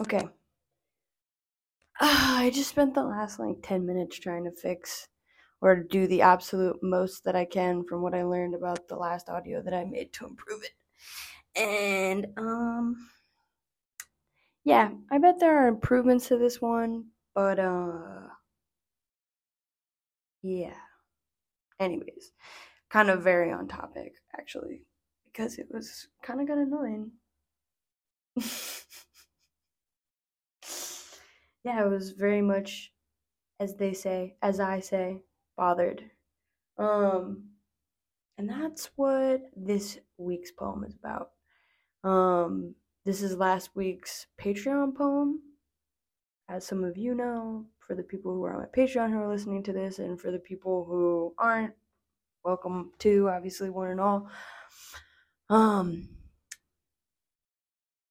Okay. Uh, I just spent the last like 10 minutes trying to fix or do the absolute most that I can from what I learned about the last audio that I made to improve it. And um yeah, I bet there are improvements to this one, but uh yeah. Anyways, kind of very on topic actually because it was kind of got annoying. Yeah, it was very much as they say, as I say, bothered. Um and that's what this week's poem is about. Um this is last week's Patreon poem. As some of you know, for the people who are on my Patreon who are listening to this, and for the people who aren't, welcome to obviously one and all. Um,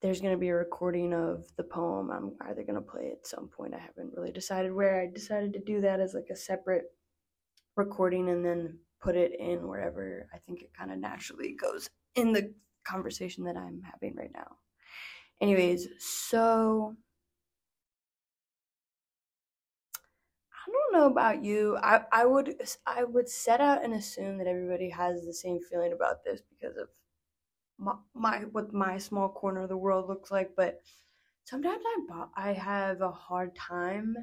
there's gonna be a recording of the poem. I'm either gonna play it at some point. I haven't really decided where. I decided to do that as like a separate recording and then put it in wherever I think it kind of naturally goes in the conversation that I'm having right now. Anyways, so I don't know about you. I, I would I would set out and assume that everybody has the same feeling about this because of my, my what my small corner of the world looks like, but sometimes I I have a hard time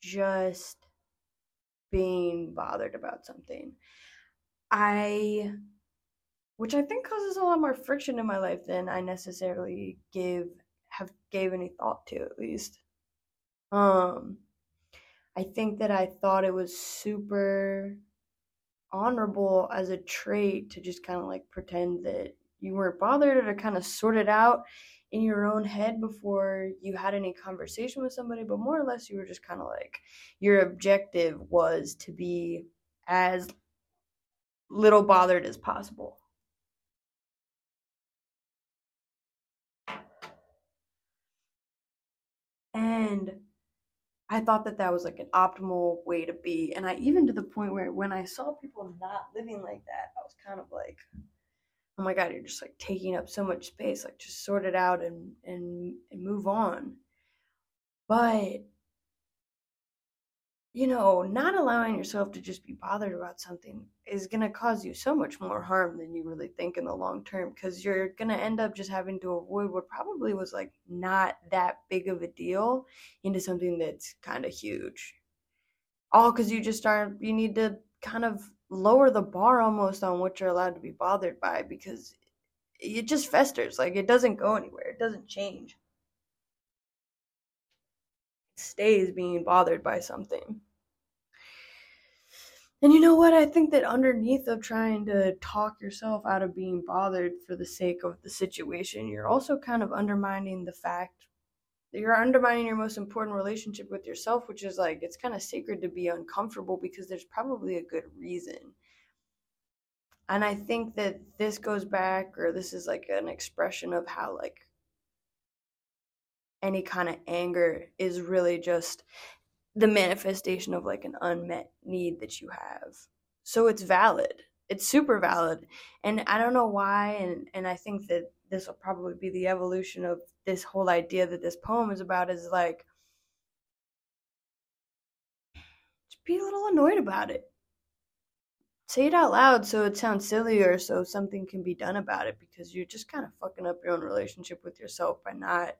just being bothered about something. I which I think causes a lot more friction in my life than I necessarily give have gave any thought to at least. Um I think that I thought it was super honorable as a trait to just kind of like pretend that you weren't bothered or to kind of sort it out in your own head before you had any conversation with somebody, but more or less you were just kind of like your objective was to be as little bothered as possible. And I thought that that was like an optimal way to be. And I even to the point where when I saw people not living like that, I was kind of like, oh my God, you're just like taking up so much space. Like just sort it out and, and, and move on. But you know, not allowing yourself to just be bothered about something is going to cause you so much more harm than you really think in the long term because you're going to end up just having to avoid what probably was like not that big of a deal into something that's kind of huge. All because you just aren't, you need to kind of lower the bar almost on what you're allowed to be bothered by because it just festers. Like it doesn't go anywhere, it doesn't change stays being bothered by something. And you know what? I think that underneath of trying to talk yourself out of being bothered for the sake of the situation, you're also kind of undermining the fact you're undermining your most important relationship with yourself, which is like it's kind of sacred to be uncomfortable because there's probably a good reason. And I think that this goes back, or this is like an expression of how, like, any kind of anger is really just the manifestation of like an unmet need that you have. So it's valid. It's super valid. And I don't know why and and I think that this will probably be the evolution of this whole idea that this poem is about is like just be a little annoyed about it. Say it out loud so it sounds silly or so something can be done about it because you're just kind of fucking up your own relationship with yourself by not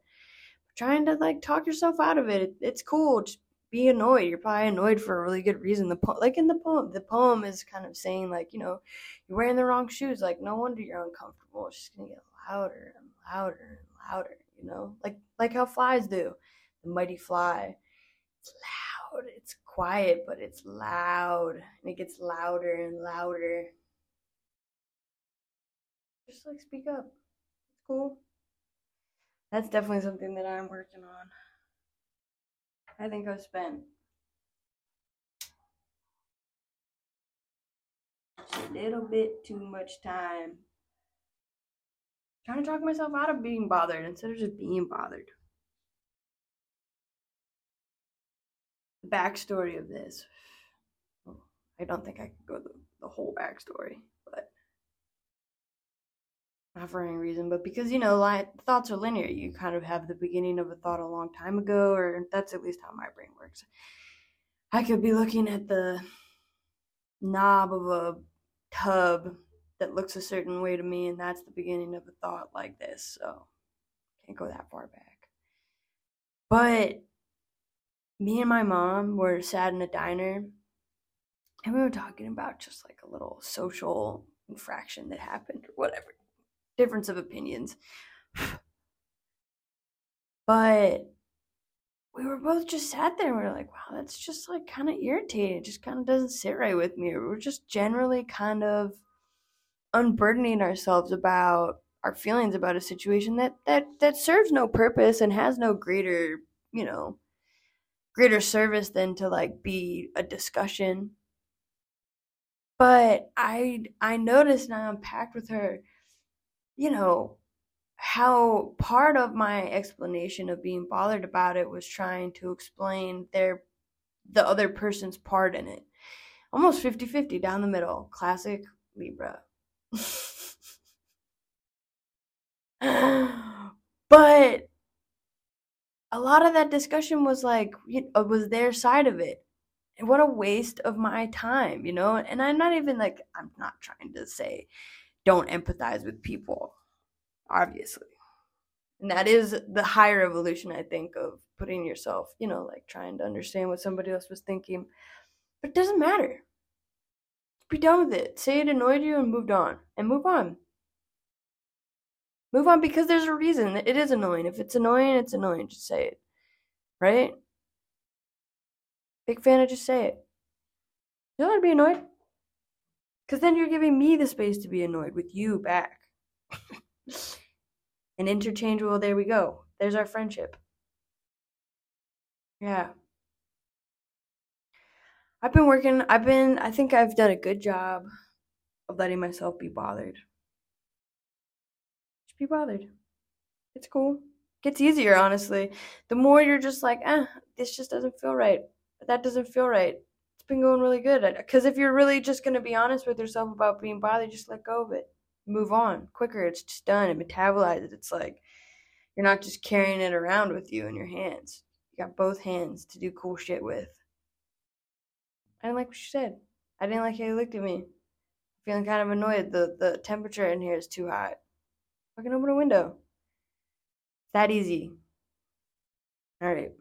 trying to like talk yourself out of it. It's cool. Just be annoyed. You're probably annoyed for a really good reason. The po- like in the poem, the poem is kind of saying like, you know, you're wearing the wrong shoes. Like no wonder you're uncomfortable. It's just gonna get louder and louder and louder. You know, like like how flies do. The mighty fly. It's loud. It's quiet, but it's loud, and it gets louder and louder. Just like speak up. It's cool that's definitely something that I'm working on. I think I've spent a little bit too much time trying to talk myself out of being bothered instead of just being bothered. The backstory of this. I don't think I could go the, the whole backstory, but not for any reason, but because you know, li- thoughts are linear. You kind of have the beginning of a thought a long time ago, or that's at least how my brain works. I could be looking at the knob of a tub that looks a certain way to me, and that's the beginning of a thought like this. So can't go that far back. But me and my mom were sat in a diner, and we were talking about just like a little social infraction that happened or whatever difference of opinions. but we were both just sat there and we were like, wow, that's just like kind of irritating. It just kind of doesn't sit right with me. We we're just generally kind of unburdening ourselves about our feelings about a situation that that that serves no purpose and has no greater, you know, greater service than to like be a discussion. But I I noticed and I unpacked with her you know, how part of my explanation of being bothered about it was trying to explain their the other person's part in it. Almost 50-50 down the middle. Classic Libra. but a lot of that discussion was like know, uh, was their side of it. And what a waste of my time, you know? And I'm not even like I'm not trying to say don't empathize with people, obviously. And that is the higher evolution, I think, of putting yourself, you know, like trying to understand what somebody else was thinking. But it doesn't matter. Be done with it. Say it annoyed you and moved on. And move on. Move on because there's a reason. It is annoying. If it's annoying, it's annoying. Just say it. Right? Big fan of just say it. You don't want to be annoyed. Because then you're giving me the space to be annoyed with you back. and interchangeable, there we go. There's our friendship. Yeah. I've been working, I've been, I think I've done a good job of letting myself be bothered. Be bothered. It's cool. Gets easier, honestly. The more you're just like, eh, this just doesn't feel right. That doesn't feel right It's been going really good. Because if you're really just going to be honest with yourself about being bothered, just let go of it. Move on quicker. It's just done. It metabolizes. It's like you're not just carrying it around with you in your hands. You got both hands to do cool shit with. I didn't like what you said. I didn't like how you looked at me. feeling kind of annoyed. The the temperature in here is too hot. Fucking open a window. That easy. All right.